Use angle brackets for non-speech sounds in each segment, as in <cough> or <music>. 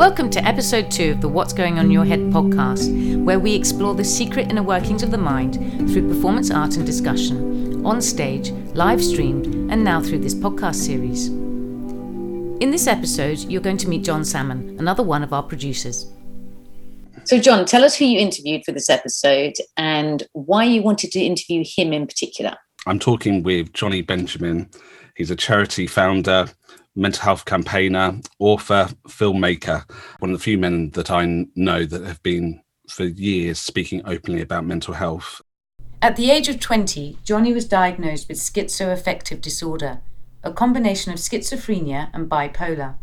Welcome to episode two of the What's Going On in Your Head podcast, where we explore the secret inner workings of the mind through performance art and discussion, on stage, live streamed, and now through this podcast series. In this episode, you're going to meet John Salmon, another one of our producers. So, John, tell us who you interviewed for this episode and why you wanted to interview him in particular. I'm talking with Johnny Benjamin. He's a charity founder, mental health campaigner, author, filmmaker, one of the few men that I know that have been for years speaking openly about mental health. At the age of 20, Johnny was diagnosed with schizoaffective disorder, a combination of schizophrenia and bipolar.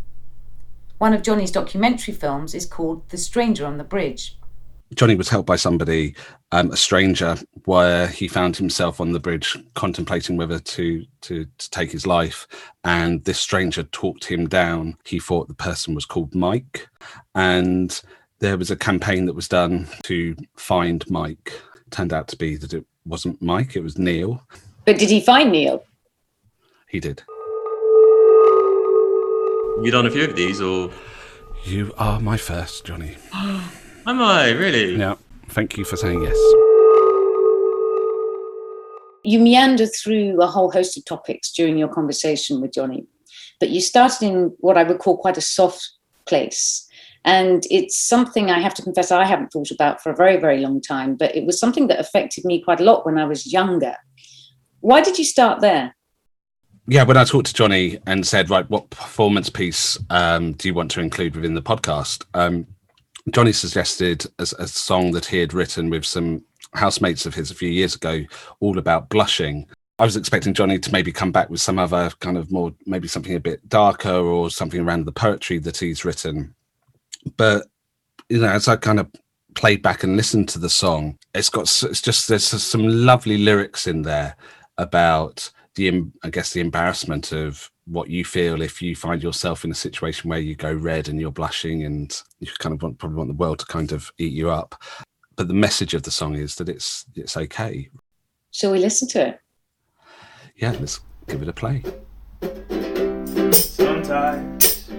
One of Johnny's documentary films is called The Stranger on the Bridge. Johnny was helped by somebody, um, a stranger, where he found himself on the bridge contemplating whether to, to, to take his life. And this stranger talked him down. He thought the person was called Mike. And there was a campaign that was done to find Mike. turned out to be that it wasn't Mike, it was Neil. But did he find Neil? He did. You done a few of these, or You are my first, Johnny. <gasps> <gasps> <gasps> am I really? Yeah. Thank you for saying yes. You meander through a whole host of topics during your conversation with Johnny, but you started in what I would call quite a soft place. And it's something I have to confess I haven't thought about for a very, very long time, but it was something that affected me quite a lot when I was younger. Why did you start there? Yeah, when I talked to Johnny and said, right, what performance piece um, do you want to include within the podcast? Um, Johnny suggested a, a song that he had written with some housemates of his a few years ago, all about blushing. I was expecting Johnny to maybe come back with some other kind of more, maybe something a bit darker or something around the poetry that he's written. But, you know, as I kind of played back and listened to the song, it's got, it's just, there's some lovely lyrics in there about the, I guess, the embarrassment of what you feel if you find yourself in a situation where you go red and you're blushing and you kind of want, probably want the world to kind of eat you up. But the message of the song is that it's it's okay. Shall we listen to it? Yeah, let's give it a play. Sometimes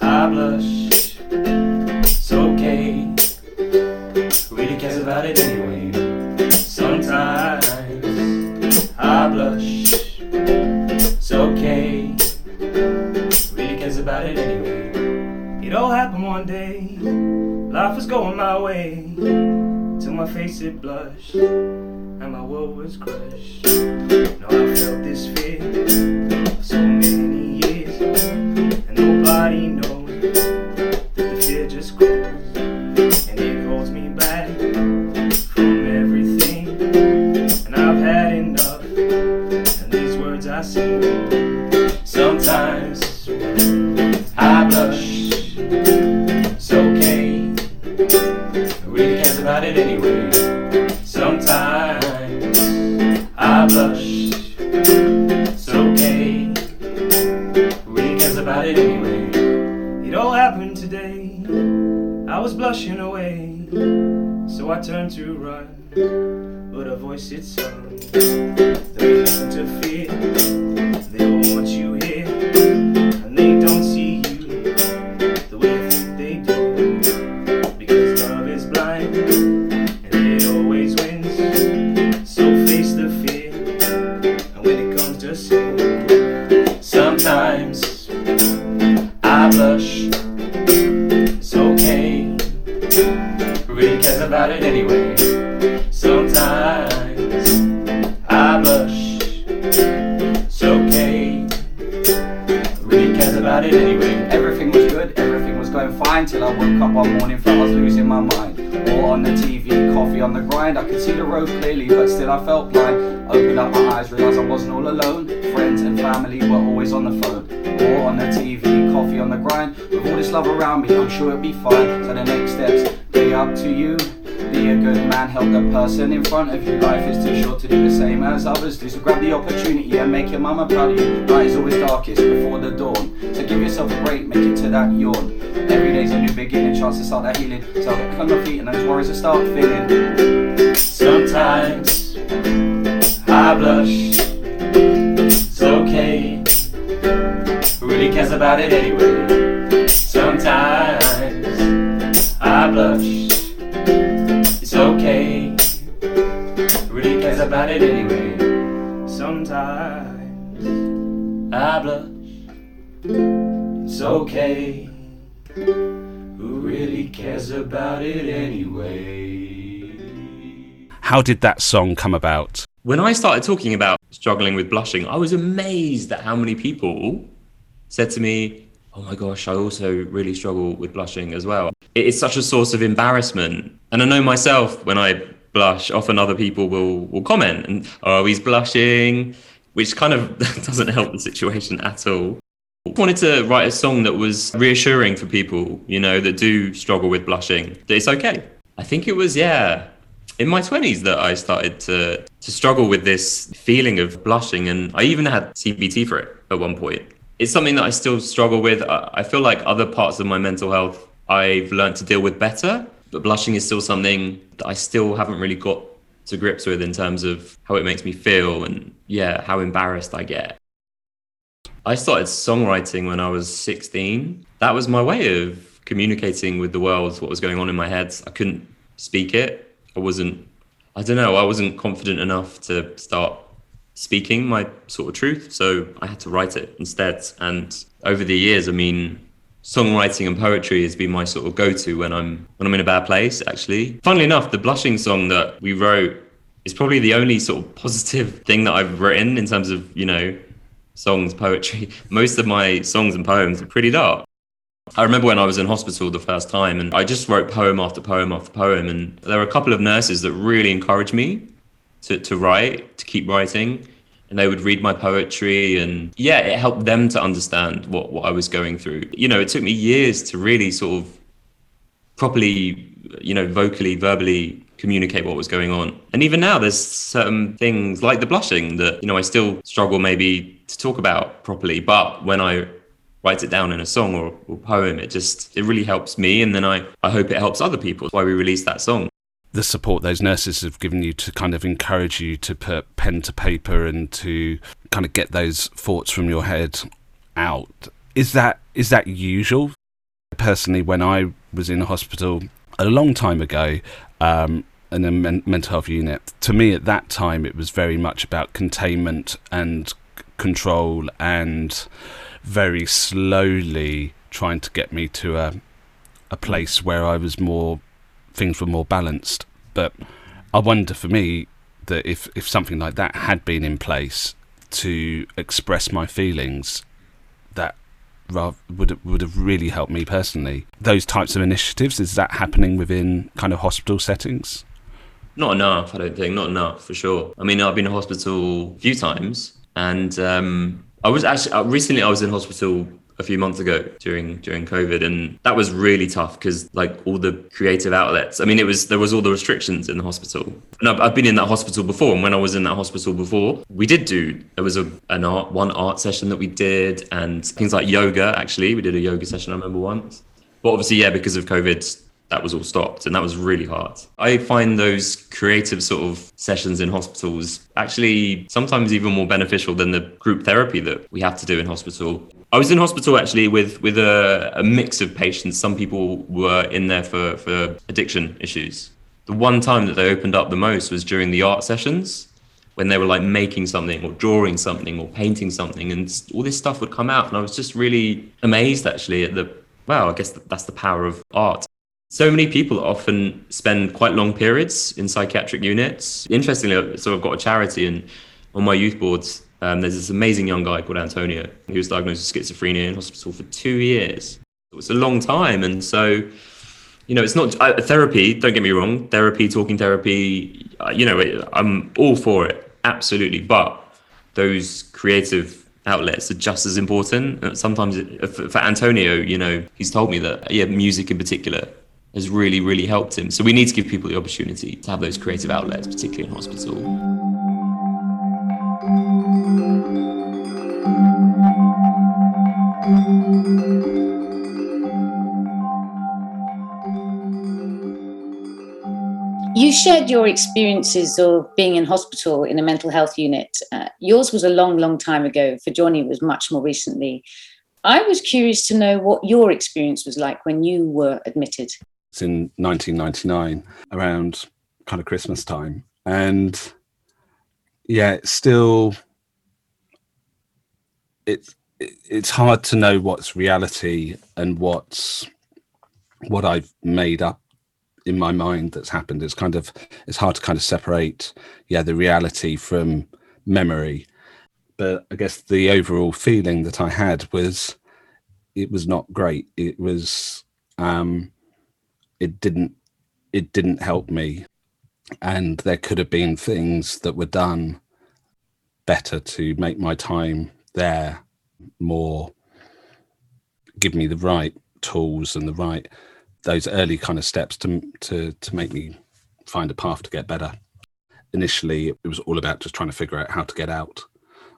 I blush. It's okay. Who really cares about it anyway? Sometimes I blush. It's okay. Really cares about it anyway? It all happened one day. Life was going my way. Till my face it blushed. And my world was crushed. No, I felt this fear for so many years, and nobody knows Sometimes I blush. It's okay. Really cares about it anyway? Sometimes I blush. It's okay. Really cares about it anyway? It all happened today. I was blushing away. So I turned to run. But a voice it sung. All this love around me, I'm sure it'll be fine. So the next steps, be up to you. Be a good man, help the person in front of you. Life is too short to do the same as others do. So grab the opportunity and make your mama proud of you. Night is always darkest before the dawn. So give yourself a break, make it to that yawn. Every day's a new beginning, chance to start that healing. So I'll get on my feet and those worries will start feeling. Sometimes I blush. It's okay. Who really cares about it anyway? rush. It's okay. Really cares about it anyway. Sometimes I blush. It's okay. Who really cares about it anyway? How did that song come about? When I started talking about struggling with blushing, I was amazed at how many people said to me, Oh my gosh, I also really struggle with blushing as well. It is such a source of embarrassment. And I know myself when I blush, often other people will, will comment and, Oh, he's blushing, which kind of <laughs> doesn't help the situation at all. I wanted to write a song that was reassuring for people, you know, that do struggle with blushing, that it's okay. I think it was, yeah, in my 20s that I started to, to struggle with this feeling of blushing. And I even had CBT for it at one point. It's something that I still struggle with. I feel like other parts of my mental health I've learned to deal with better, but blushing is still something that I still haven't really got to grips with in terms of how it makes me feel and, yeah, how embarrassed I get. I started songwriting when I was 16. That was my way of communicating with the world what was going on in my head. I couldn't speak it. I wasn't, I don't know, I wasn't confident enough to start speaking my sort of truth. So I had to write it instead. And over the years, I mean, songwriting and poetry has been my sort of go-to when I'm when I'm in a bad place actually. Funnily enough, the blushing song that we wrote is probably the only sort of <laughs> positive thing that I've written in terms of, you know, songs, poetry. <laughs> Most of my songs and poems are pretty dark. I remember when I was in hospital the first time and I just wrote poem after poem after poem. And there were a couple of nurses that really encouraged me to, to write, to keep writing. And they would read my poetry. And yeah, it helped them to understand what, what I was going through. You know, it took me years to really sort of properly, you know, vocally, verbally communicate what was going on. And even now, there's certain things like the blushing that, you know, I still struggle maybe to talk about properly. But when I write it down in a song or, or poem, it just, it really helps me. And then I, I hope it helps other people. That's why we released that song. The support those nurses have given you to kind of encourage you to put pen to paper and to kind of get those thoughts from your head out. Is that is that usual? Personally, when I was in a hospital a long time ago, um, in a men- mental health unit, to me at that time it was very much about containment and c- control and very slowly trying to get me to a a place where I was more things were more balanced. But I wonder for me that if if something like that had been in place to express my feelings, that would would have really helped me personally. Those types of initiatives is that happening within kind of hospital settings? Not enough, I don't think. Not enough, for sure. I mean, I've been in hospital a few times, and um, I was actually uh, recently. I was in hospital a few months ago during during COVID, and that was really tough because like all the creative outlets. I mean, it was there was all the restrictions in the hospital, and I've, I've been in that hospital before. And when I was in that hospital before, we did do there was a an art one art session that we did, and things like yoga. Actually, we did a yoga session. I remember once, but obviously, yeah, because of COVID, that was all stopped and that was really hard. I find those creative sort of sessions in hospitals actually sometimes even more beneficial than the group therapy that we have to do in hospital. I was in hospital actually with with a, a mix of patients. Some people were in there for, for addiction issues. The one time that they opened up the most was during the art sessions when they were like making something or drawing something or painting something and all this stuff would come out and I was just really amazed actually at the wow, I guess that's the power of art. So many people often spend quite long periods in psychiatric units. Interestingly, so I've got a charity, and on my youth boards, um, there's this amazing young guy called Antonio. He was diagnosed with schizophrenia in hospital for two years. It was a long time, and so you know, it's not uh, therapy. Don't get me wrong, therapy, talking therapy. Uh, you know, I'm all for it, absolutely. But those creative outlets are just as important. Uh, Sometimes, it, for, for Antonio, you know, he's told me that yeah, music in particular has really, really helped him. So we need to give people the opportunity to have those creative outlets, particularly in hospital. You shared your experiences of being in hospital in a mental health unit. Uh, yours was a long, long time ago. For Johnny, it was much more recently. I was curious to know what your experience was like when you were admitted. It's in 1999, around kind of Christmas time, and yeah, it's still it's it's hard to know what's reality and what's what I've made up in my mind that's happened. It's kind of it's hard to kind of separate, yeah, the reality from memory. But I guess the overall feeling that I had was it was not great. It was um it didn't it didn't help me. And there could have been things that were done better to make my time there more give me the right tools and the right those early kind of steps to to to make me find a path to get better initially it was all about just trying to figure out how to get out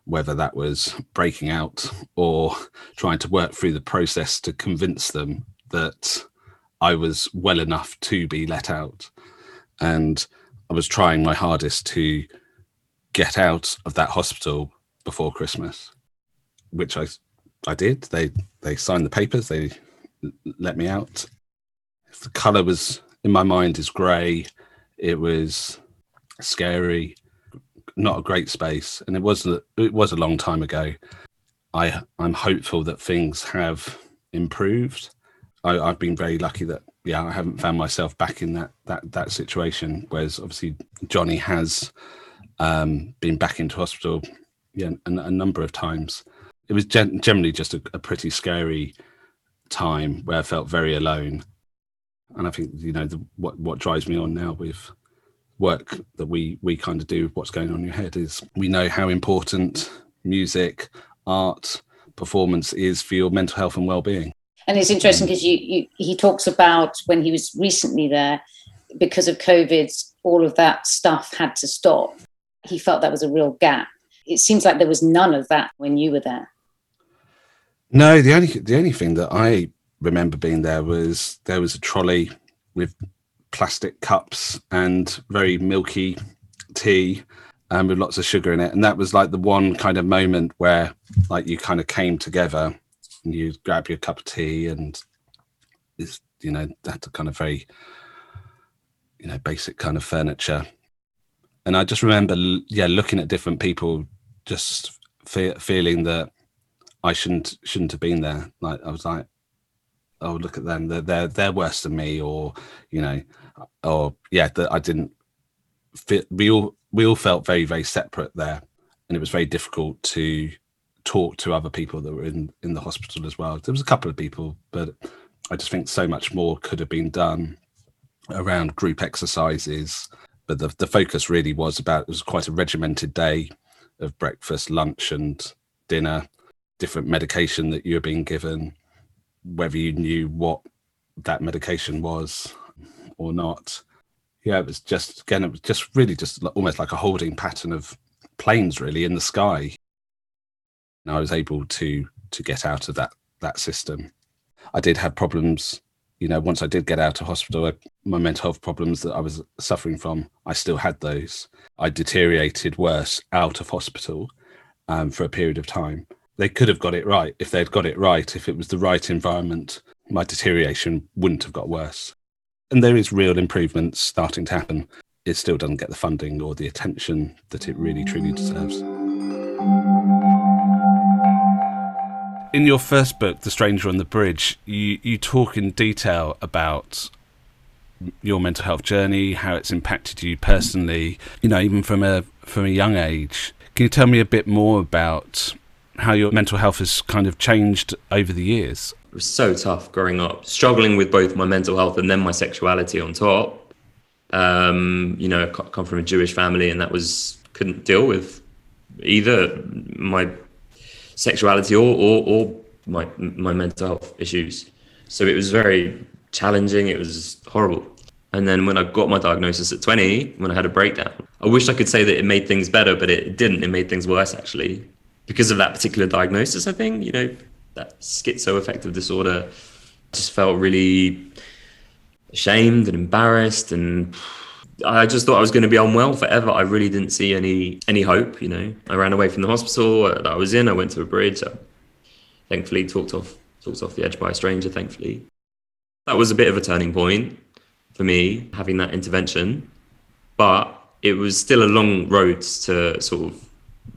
whether that was breaking out or trying to work through the process to convince them that I was well enough to be let out. And I was trying my hardest to get out of that hospital before Christmas, which I I did. They they signed the papers. They let me out. The color was in my mind is grey. It was scary, not a great space, and it was it was a long time ago. I I'm hopeful that things have improved. I, I've been very lucky that yeah I haven't found myself back in that that that situation. Whereas obviously Johnny has um, been back into hospital yeah a, a number of times. It was gen- generally just a, a pretty scary time where I felt very alone. And I think you know the, what what drives me on now with work that we we kind of do what's going on in your head is we know how important music, art, performance is for your mental health and well-being. And it's interesting mm. because you, you he talks about when he was recently there because of COVID, all of that stuff had to stop. He felt that was a real gap. It seems like there was none of that when you were there. No, the only the only thing that I remember being there was there was a trolley with plastic cups and very milky tea and with lots of sugar in it. And that was like the one kind of moment where like you kind of came together and you grab your cup of tea and it's you know that's a kind of very you know basic kind of furniture. And I just remember yeah looking at different people just fe- feeling that I shouldn't shouldn't have been there. Like I was like, oh look at them, they're they're they're worse than me, or you know, or yeah, that I didn't fit. We all we all felt very very separate there, and it was very difficult to talk to other people that were in in the hospital as well. There was a couple of people, but I just think so much more could have been done around group exercises. But the the focus really was about it was quite a regimented day of breakfast, lunch, and dinner different medication that you were being given, whether you knew what that medication was or not. Yeah, it was just again, it was just really just almost like a holding pattern of planes really in the sky. And I was able to to get out of that that system. I did have problems, you know, once I did get out of hospital, my mental health problems that I was suffering from, I still had those. I deteriorated worse out of hospital um, for a period of time they could have got it right if they'd got it right if it was the right environment my deterioration wouldn't have got worse and there is real improvements starting to happen it still doesn't get the funding or the attention that it really truly deserves in your first book the stranger on the bridge you you talk in detail about your mental health journey how it's impacted you personally you know even from a from a young age can you tell me a bit more about how your mental health has kind of changed over the years? It was so tough growing up, struggling with both my mental health and then my sexuality on top. Um, you know, I come from a Jewish family, and that was couldn't deal with either my sexuality or or, or my my mental health issues. So it was very challenging. It was horrible. And then when I got my diagnosis at 20, when I had a breakdown, I wish I could say that it made things better, but it didn't. It made things worse, actually because of that particular diagnosis, I think, you know, that schizoaffective disorder, I just felt really ashamed and embarrassed and I just thought I was going to be unwell forever. I really didn't see any any hope, you know. I ran away from the hospital uh, that I was in. I went to a bridge. So thankfully talked off talked off the edge by a stranger, thankfully. That was a bit of a turning point for me having that intervention. But it was still a long road to sort of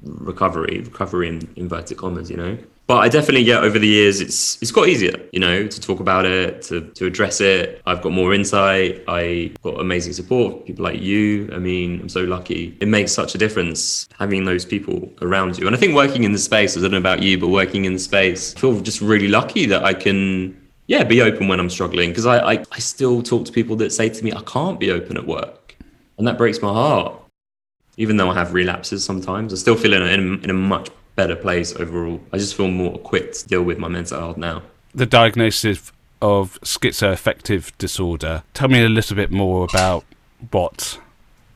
recovery, recovery in inverted commas, you know. But I definitely get over the years, it's it's got easier, you know, to talk about it, to to address it. I've got more insight. I got amazing support, people like you. I mean, I'm so lucky. It makes such a difference having those people around you. And I think working in the space, I don't know about you, but working in the space, I feel just really lucky that I can yeah, be open when I'm struggling because I, I I still talk to people that say to me, I can't be open at work, and that breaks my heart even though I have relapses sometimes, I still feel in a, in a, much better place overall. I just feel more equipped to deal with my mental health now. The diagnosis of schizoaffective disorder. Tell me a little bit more about what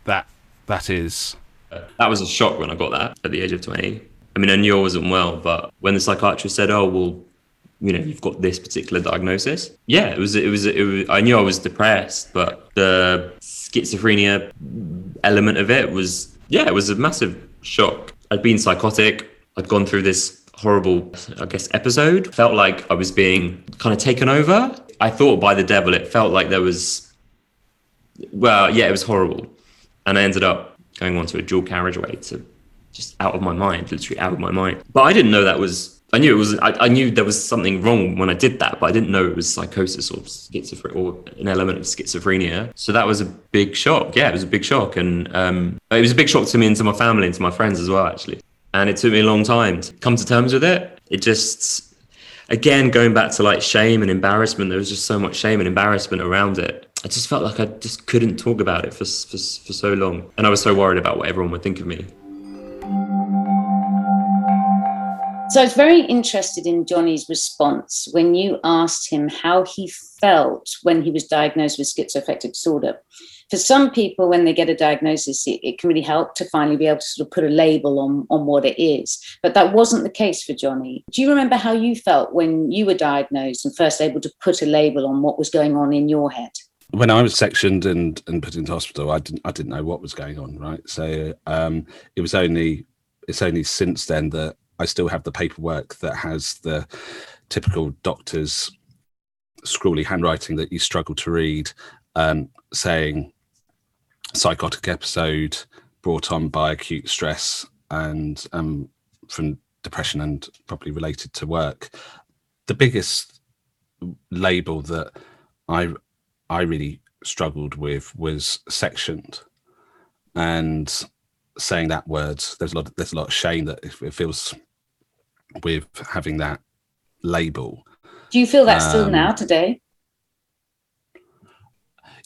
that that is. Uh, that was a shock when I got that at the age of 20. I mean, I knew I wasn't well, but when the psychiatrist said, "Oh, well, you know, you've got this particular diagnosis," yeah, it was it was it was. I knew I was depressed, but the schizophrenia element of it was yeah, it was a massive shock. I'd been psychotic. I'd gone through this horrible, I guess, episode. Felt like I was being kind of taken over. I thought by the devil. It felt like there was, well, yeah, it was horrible. And I ended up going onto a dual carriageway to just out of my mind, literally out of my mind. But I didn't know that was I knew it was. I, I, knew there was something wrong when I did that, but I didn't know it was psychosis or schizophrenia or an element of schizophrenia. So that was a big shock. Yeah, it was a big shock, and um, it was a big shock to me and to my family and to my friends as well, actually. And it took me a long time to come to terms with it. It just, again, going back to like shame and embarrassment. There was just so much shame and embarrassment around it. I just felt like I just couldn't talk about it for for, for so long, and I was so worried about what everyone would think of me. So I was very interested in Johnny's response when you asked him how he felt when he was diagnosed with schizoaffective disorder. For some people, when they get a diagnosis, it, it, can really help to finally be able to sort of put a label on, on what it is. But that wasn't the case for Johnny. Do you remember how you felt when you were diagnosed and first able to put a label on what was going on in your head? when I was sectioned and and put into hospital, I didn't I didn't know what was going on, right? So um, it was only it's only since then that I still have the paperwork that has the typical doctor's scrawly handwriting that you struggle to read, um, saying psychotic episode brought on by acute stress and um, from depression and probably related to work. The biggest label that I I really struggled with was sectioned, and saying that word. There's a lot. There's a lot of shame that it feels with having that label. Do you feel that um, still now today?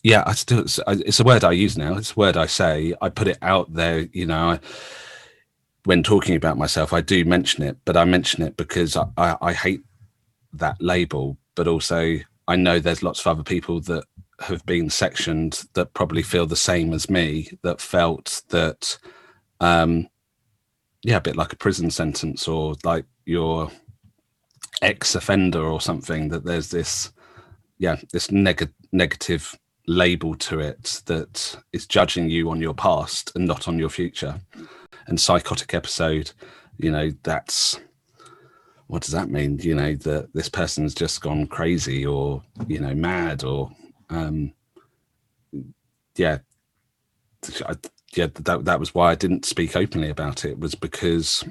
Yeah, I still. It's a word I use now. It's a word I say. I put it out there. You know, I, when talking about myself, I do mention it, but I mention it because I, I, I hate that label, but also I know there's lots of other people that have been sectioned that probably feel the same as me that felt that um yeah a bit like a prison sentence or like your ex offender or something that there's this yeah this neg- negative label to it that is judging you on your past and not on your future and psychotic episode you know that's what does that mean you know that this person's just gone crazy or you know mad or um yeah I, yeah, that that was why I didn't speak openly about it. Was because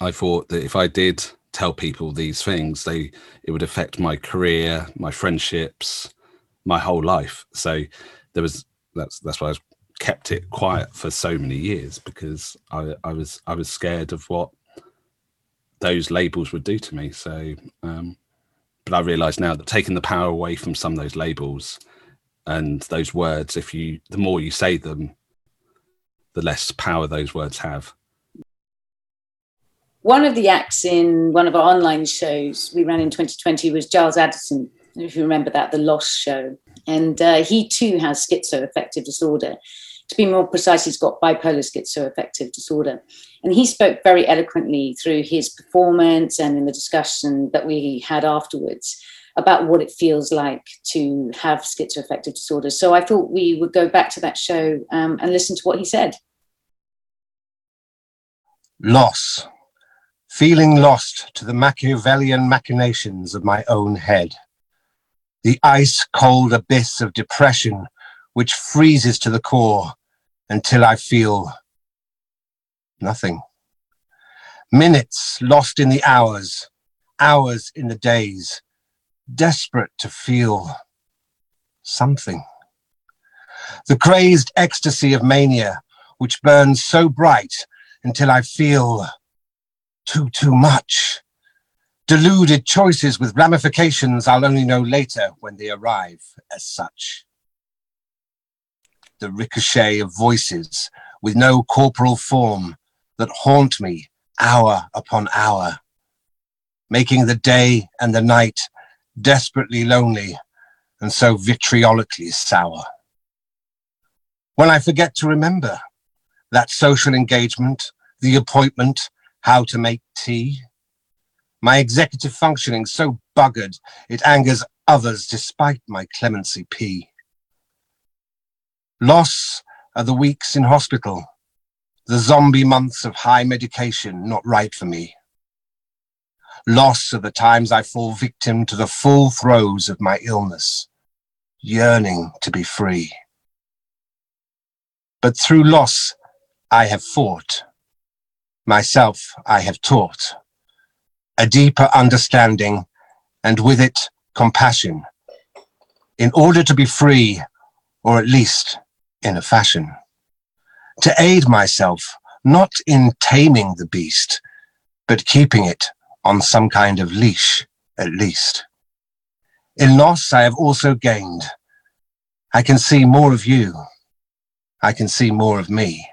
I thought that if I did tell people these things, they it would affect my career, my friendships, my whole life. So there was that's that's why I kept it quiet for so many years because I, I was I was scared of what those labels would do to me. So, um, but I realise now that taking the power away from some of those labels and those words, if you the more you say them, the less power those words have. One of the acts in one of our online shows we ran in 2020 was Giles Addison, if you remember that, the Lost show. And uh, he too has schizoaffective disorder. To be more precise, he's got bipolar schizoaffective disorder. And he spoke very eloquently through his performance and in the discussion that we had afterwards about what it feels like to have schizoaffective disorder. So I thought we would go back to that show um, and listen to what he said. Loss. Feeling lost to the Machiavellian machinations of my own head. The ice cold abyss of depression which freezes to the core until I feel nothing. Minutes lost in the hours, hours in the days, desperate to feel something. The crazed ecstasy of mania, which burns so bright until I feel too, too much. Deluded choices with ramifications I'll only know later when they arrive as such. The ricochet of voices with no corporal form that haunt me hour upon hour, making the day and the night desperately lonely and so vitriolically sour. When I forget to remember that social engagement, the appointment, how to make tea, my executive functioning so buggered it angers others despite my clemency P. Loss are the weeks in hospital, the zombie months of high medication not right for me. Loss are the times I fall victim to the full throes of my illness, yearning to be free. But through loss, I have fought. Myself, I have taught. A deeper understanding, and with it, compassion, in order to be free, or at least in a fashion. To aid myself, not in taming the beast, but keeping it on some kind of leash, at least. In loss, I have also gained. I can see more of you. I can see more of me.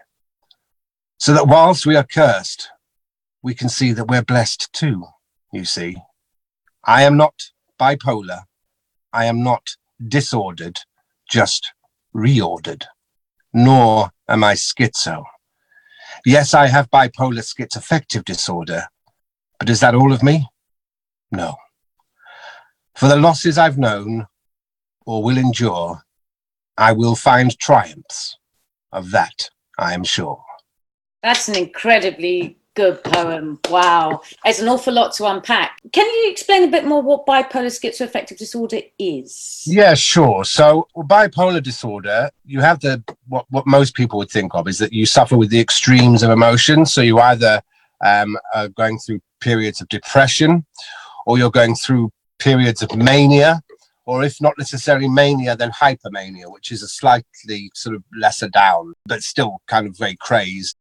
So that whilst we are cursed, we can see that we're blessed too, you see. I am not bipolar. I am not disordered, just reordered. Nor am I schizo. Yes, I have bipolar schizoaffective disorder, but is that all of me? No. For the losses I've known or will endure, I will find triumphs. Of that, I am sure. That's an incredibly good poem. Wow. There's an awful lot to unpack. Can you explain a bit more what bipolar schizoaffective disorder is? Yeah, sure. So bipolar disorder, you have the what, what most people would think of is that you suffer with the extremes of emotion. So you either um, are going through periods of depression or you're going through periods of mania or if not necessarily mania, then hypermania, which is a slightly sort of lesser down, but still kind of very crazed.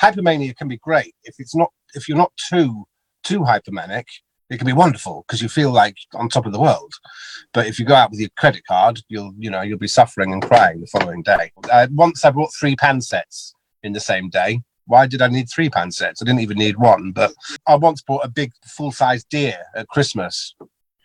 Hypermania can be great if it's not if you're not too too hypermanic. It can be wonderful because you feel like on top of the world. But if you go out with your credit card, you'll you know you'll be suffering and crying the following day. Once I bought three pan sets in the same day. Why did I need three pan sets? I didn't even need one. But I once bought a big full size deer at Christmas.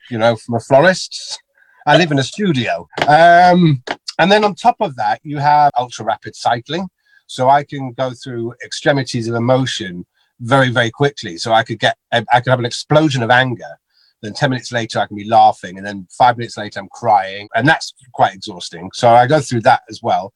You know, from a florist I live in a studio. Um, and then on top of that, you have ultra rapid cycling. So I can go through extremities of emotion very, very quickly. So I could get, I could have an explosion of anger. Then 10 minutes later, I can be laughing. And then five minutes later, I'm crying. And that's quite exhausting. So I go through that as well.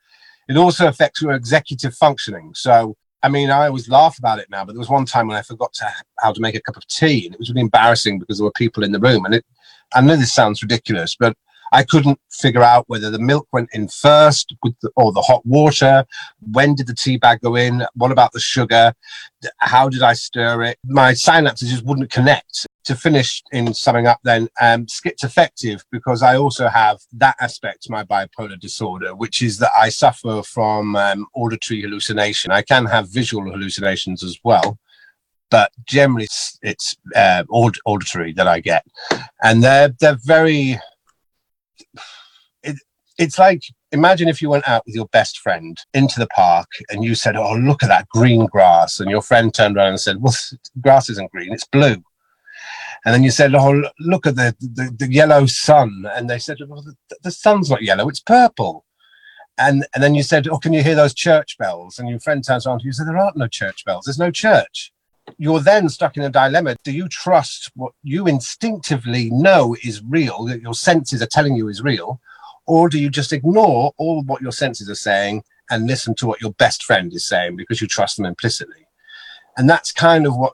It also affects your executive functioning. So I mean, I always laugh about it now, but there was one time when I forgot to, how to make a cup of tea, and it was really embarrassing because there were people in the room. And it, I know this sounds ridiculous, but I couldn't figure out whether the milk went in first or the hot water. When did the tea bag go in? What about the sugar? How did I stir it? My synapses just wouldn't connect. To finish in summing up, then um, schizoaffective because I also have that aspect to my bipolar disorder, which is that I suffer from um, auditory hallucination. I can have visual hallucinations as well but generally it's, it's uh, auditory that I get, and they're they're very it's like imagine if you went out with your best friend into the park and you said, "Oh, look at that green grass," and your friend turned around and said, "Well, grass isn't green; it's blue." And then you said, "Oh, look at the the, the yellow sun," and they said, "Well, the, the sun's not yellow; it's purple." And and then you said, "Oh, can you hear those church bells?" And your friend turns around and you said, "There aren't no church bells. There's no church." you're then stuck in a dilemma. Do you trust what you instinctively know is real, that your senses are telling you is real, or do you just ignore all what your senses are saying and listen to what your best friend is saying because you trust them implicitly? And that's kind of what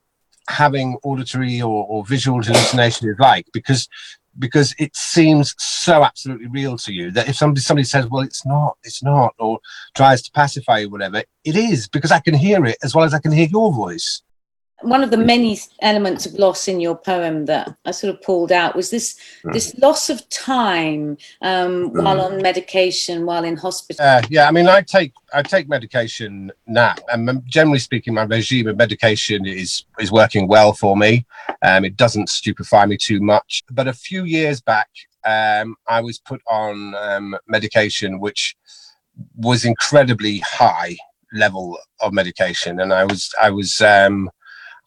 having auditory or, or visual hallucination is like because because it seems so absolutely real to you that if somebody somebody says, "Well, it's not, it's not," or tries to pacify you, whatever, it is because I can hear it as well as I can hear your voice. One of the many elements of loss in your poem that I sort of pulled out was this this loss of time um, while on medication, while in hospital. Uh, yeah, I mean, I take I take medication now, and generally speaking, my regime of medication is is working well for me. Um, it doesn't stupefy me too much. But a few years back, um, I was put on um, medication which was incredibly high level of medication, and I was I was um,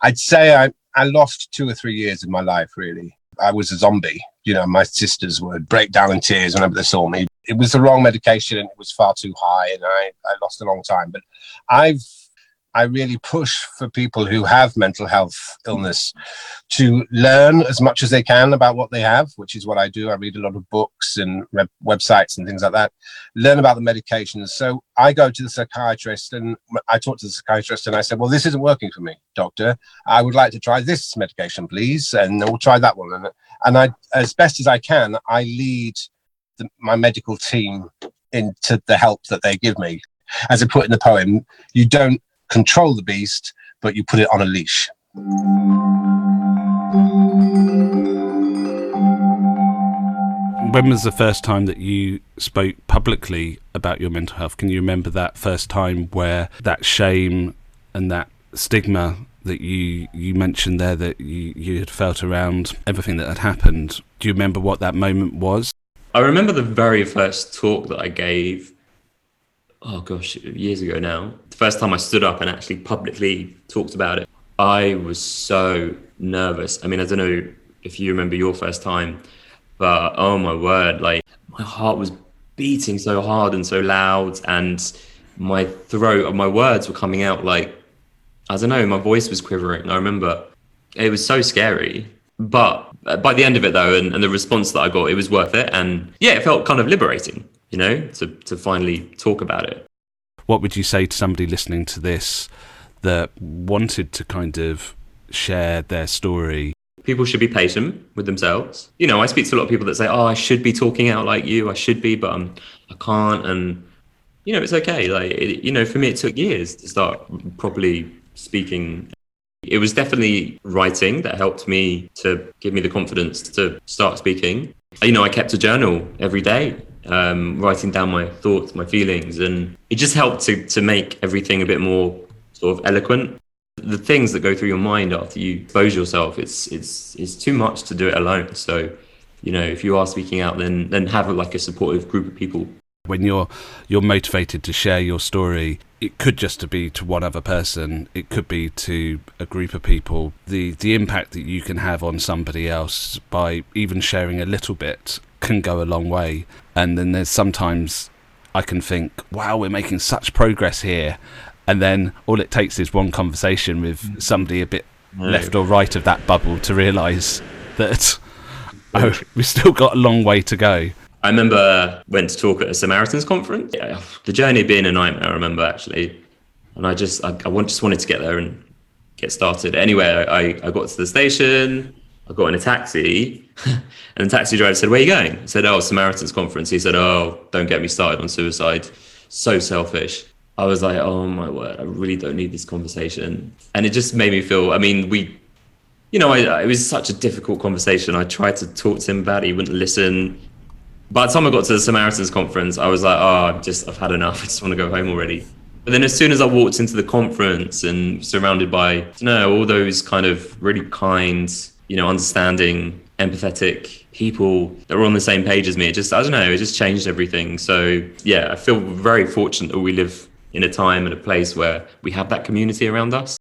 I'd say I I lost two or three years of my life really. I was a zombie. You know, my sisters would break down in tears whenever they saw me. It was the wrong medication and it was far too high, and I, I lost a long time. But I've I really push for people who have mental health illness to learn as much as they can about what they have, which is what I do. I read a lot of books and web- websites and things like that, learn about the medications. So I go to the psychiatrist and I talk to the psychiatrist and I said, Well, this isn't working for me, doctor. I would like to try this medication, please. And we'll try that one. And, and I, as best as I can, I lead the, my medical team into the help that they give me. As I put in the poem, you don't control the beast, but you put it on a leash. When was the first time that you spoke publicly about your mental health? Can you remember that first time where that shame and that stigma that you you mentioned there that you, you had felt around everything that had happened? Do you remember what that moment was? I remember the very first talk that I gave. Oh gosh, years ago now. First time I stood up and actually publicly talked about it, I was so nervous. I mean, I don't know if you remember your first time, but oh my word, like my heart was beating so hard and so loud, and my throat my words were coming out like I don't know, my voice was quivering. I remember it was so scary. But uh, by the end of it, though, and, and the response that I got, it was worth it. And yeah, it felt kind of liberating, you know, to, to finally talk about it. What would you say to somebody listening to this that wanted to kind of share their story? People should be patient with themselves. You know, I speak to a lot of people that say, "Oh, I should be talking out like you. I should be, but I'm, I can't." And you know, it's okay. Like, it, you know, for me, it took years to start properly speaking. It was definitely writing that helped me to give me the confidence to start speaking. You know, I kept a journal every day, um, writing down my thoughts, my feelings, and it just helped to to make everything a bit more sort of eloquent. The things that go through your mind after you expose yourself, it's it's it's too much to do it alone. So, you know, if you are speaking out, then then have a, like a supportive group of people when you're you're motivated to share your story it could just be to one other person it could be to a group of people the the impact that you can have on somebody else by even sharing a little bit can go a long way and then there's sometimes i can think wow we're making such progress here and then all it takes is one conversation with somebody a bit left or right of that bubble to realize that <laughs> oh we've still got a long way to go I remember went to talk at a Samaritans conference. Yeah, the journey being a nightmare. I remember actually, and I just I, I just wanted to get there and get started. Anyway, I, I got to the station. I got in a taxi, <laughs> and the taxi driver said, "Where are you going?" I said, "Oh, Samaritans conference." He said, "Oh, don't get me started on suicide. So selfish." I was like, "Oh my word, I really don't need this conversation," and it just made me feel. I mean, we, you know, I, it was such a difficult conversation. I tried to talk to him about it. He wouldn't listen by the time I got to the Samaritans conference, I was like, oh, I've just, I've had enough. <laughs> I just want to go home already. But then as soon as I walked into the conference and surrounded by, you know, all those kind of really kind, you know, understanding, empathetic people that were on the same page as me, it just, I don't know, it just changed everything. So yeah, I feel very fortunate that we live in a time and a place where we have that community around us.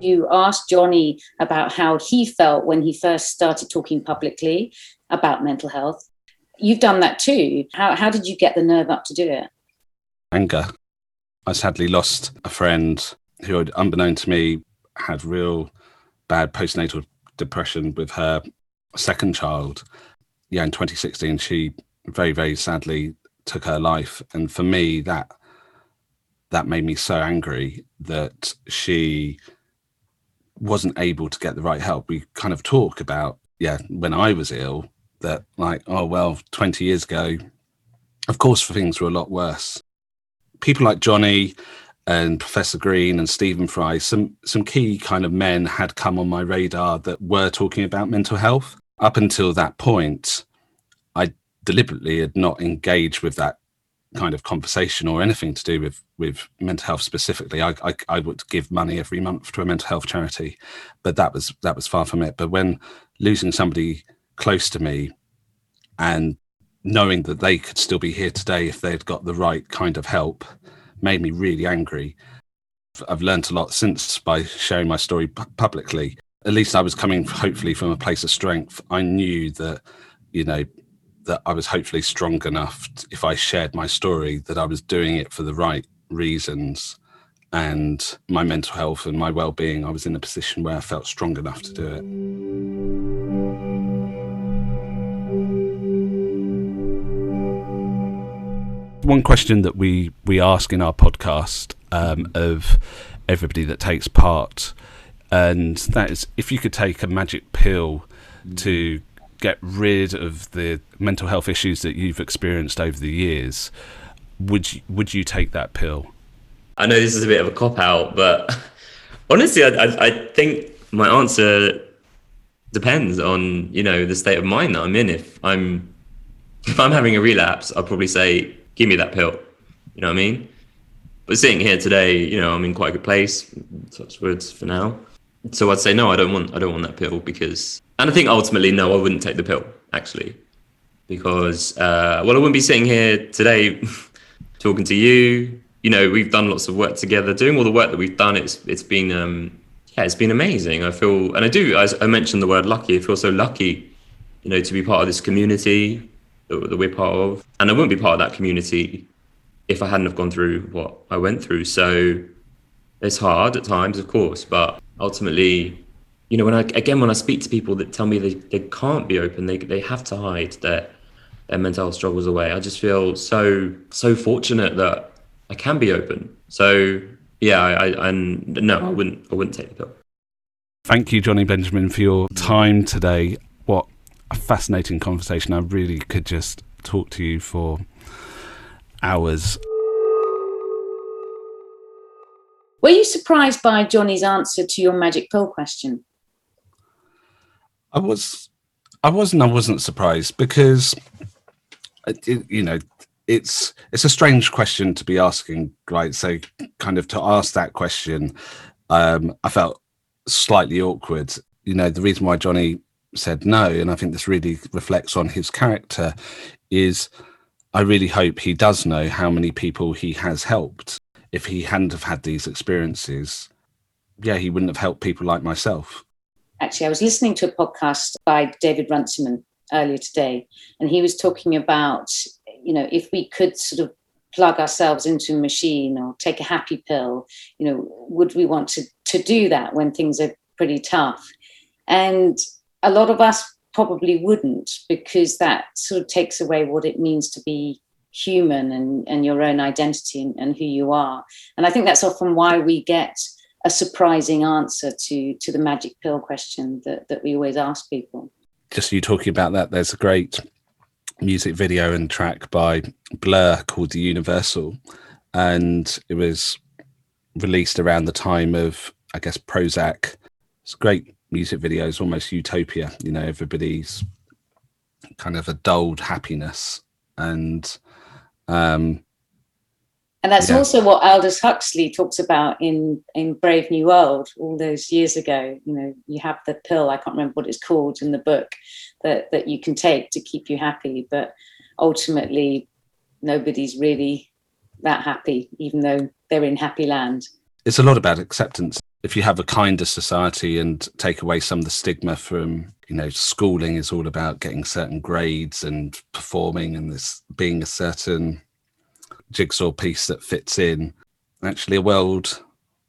you asked Johnny about how he felt when he first started talking publicly about mental health. You've done that too. How, how did you get the nerve up to do it? Anger. I sadly lost a friend who, had, unbeknown to me, had real bad postnatal depression with her second child. Yeah, in 2016, she very, very sadly took her life. And for me, that that made me so angry that she wasn't able to get the right help. We kind of talk about, yeah, when I was ill, that like, oh, well, 20 years ago, of course, things were a lot worse. People like Johnny and Professor Green and Stephen Fry, some some key kind of men had come on my radar that were talking about mental health. Up until that point, I deliberately had not engaged with that kind of conversation or anything to do with with mental health specifically. I, I, I would give money every month to a mental health charity, but that was that was far from it. But when losing somebody close to me and knowing that they could still be here today if they'd got the right kind of help made me really angry. I've learned a lot since by sharing my story publicly. At least I was coming hopefully from a place of strength. I knew that, you know, that I was hopefully strong enough to, if I shared my story that I was doing it for the right reasons and my mental health and my well-being I was in a position where I felt strong enough to do it. One question that we we ask in our podcast um, of everybody that takes part and that is if you could take a magic pill to get rid of the mental health issues that you've experienced over the years, would you, would you take that pill? I know this is a bit of a cop out, but <laughs> honestly, I, I, I think my answer depends on you know the state of mind that I'm in. If I'm if I'm having a relapse, I'll probably say, "Give me that pill." You know what I mean? But sitting here today, you know, I'm in quite a good place. Touch words for now. So I'd say no, I don't want I don't want that pill because and I think ultimately, no, I wouldn't take the pill actually, because uh, well, I wouldn't be sitting here today <laughs> talking to you. You know, we've done lots of work together, doing all the work that we've done. It's it's been um, yeah, it's been amazing. I feel, and I do. As I mentioned the word lucky, I feel so lucky, you know, to be part of this community that, that we're part of, and I wouldn't be part of that community if I hadn't have gone through what I went through. So it's hard at times, of course, but ultimately you know, when I again when I speak to people that tell me they, they can't be open, they they have to hide their their mental struggles away. I just feel so so fortunate that I can be open. So yeah, I, I and no, I wouldn't I wouldn't take the pill. Thank you, Jonny Benjamin, for your time today. What a fascinating conversation. I really could just talk to you for hours. Were you surprised by Jonny's answer to your magic pill question? I was, I wasn't. I wasn't surprised because, it, you know, it's it's a strange question to be asking, right? So, kind of to ask that question, um, I felt slightly awkward. You know, the reason why Jonny said no, and I think this really reflects on his character, is I really hope he does know how many people he has helped. If he hadn't have had these experiences, yeah, he wouldn't have helped people like myself actually, I was listening to a podcast by David Runciman earlier today, and he was talking about, you know, if we could sort of plug ourselves into a machine or take a happy pill, you know, would we want to, to do that when things are pretty tough? And a lot of us probably wouldn't because that sort of takes away what it means to be human and, and your own identity and, and who you are. And I think that's often why we get a surprising answer to to the magic pill question that that we always ask people. Just you talking about that, there's a great music video and track by Blur called The Universal, and it was released around the time of I guess Prozac. It's great music video. It's almost utopia. You know, everybody's kind of a dulled happiness and um and that's yeah. also what Aldous Huxley talks about in, in Brave New World all those years ago. You know, you have the pill, I can't remember what it's called in the book, that, that you can take to keep you happy. But ultimately, nobody's really that happy, even though they're in happy land. It's a lot about acceptance. If you have a kinder society and take away some of the stigma from, you know, schooling is all about getting certain grades and performing and this being a certain jigsaw piece that fits in. Actually, a world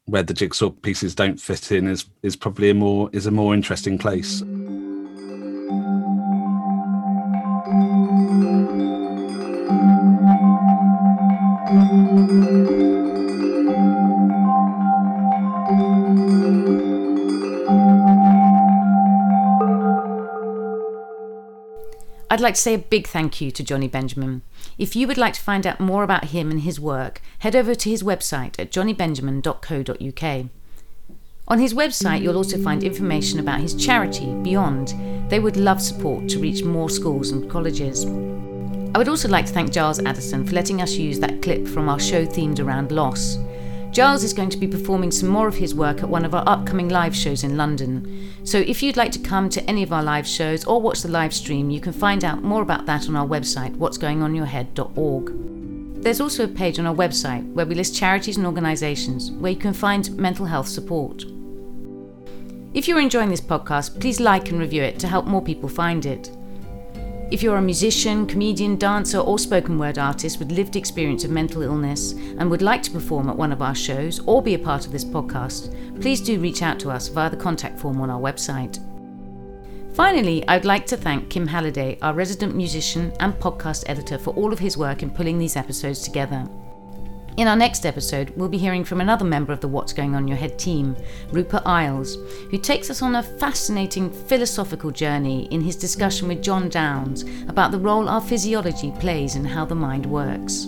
where the jigsaw pieces don't fit in is is probably a more is a more interesting place. I'd like to say a big thank you to Jonny Benjamin. If you would like to find out more about him and his work, head over to his website at jonnybenjamin.co.uk. On his website, you'll also find information about his charity, Beyond. They would love support to reach more schools and colleges. I would also like to thank Giles Addison for letting us use that clip from our show themed around loss. Giles is going to be performing some more of his work at one of our upcoming live shows in London. So if you'd like to come to any of our live shows or watch the live stream, you can find out more about that on our website, what'sgoingonyourhead.org. There's also a page on our website where we list charities and organisations where you can find mental health support. If you're enjoying this podcast, please like and review it to help more people find it. If you're a musician, comedian, dancer, or spoken word artist with lived experience of mental illness and would like to perform at one of our shows or be a part of this podcast, please do reach out to us via the contact form on our website. Finally, I'd like to thank Kim Halliday, our resident musician and podcast editor, for all of his work in pulling these episodes together. In our next episode, we'll be hearing from another member of the What's Going On Your Head team, Rupert Isles, who takes us on a fascinating philosophical journey in his discussion with John Downes about the role our physiology plays in how the mind works.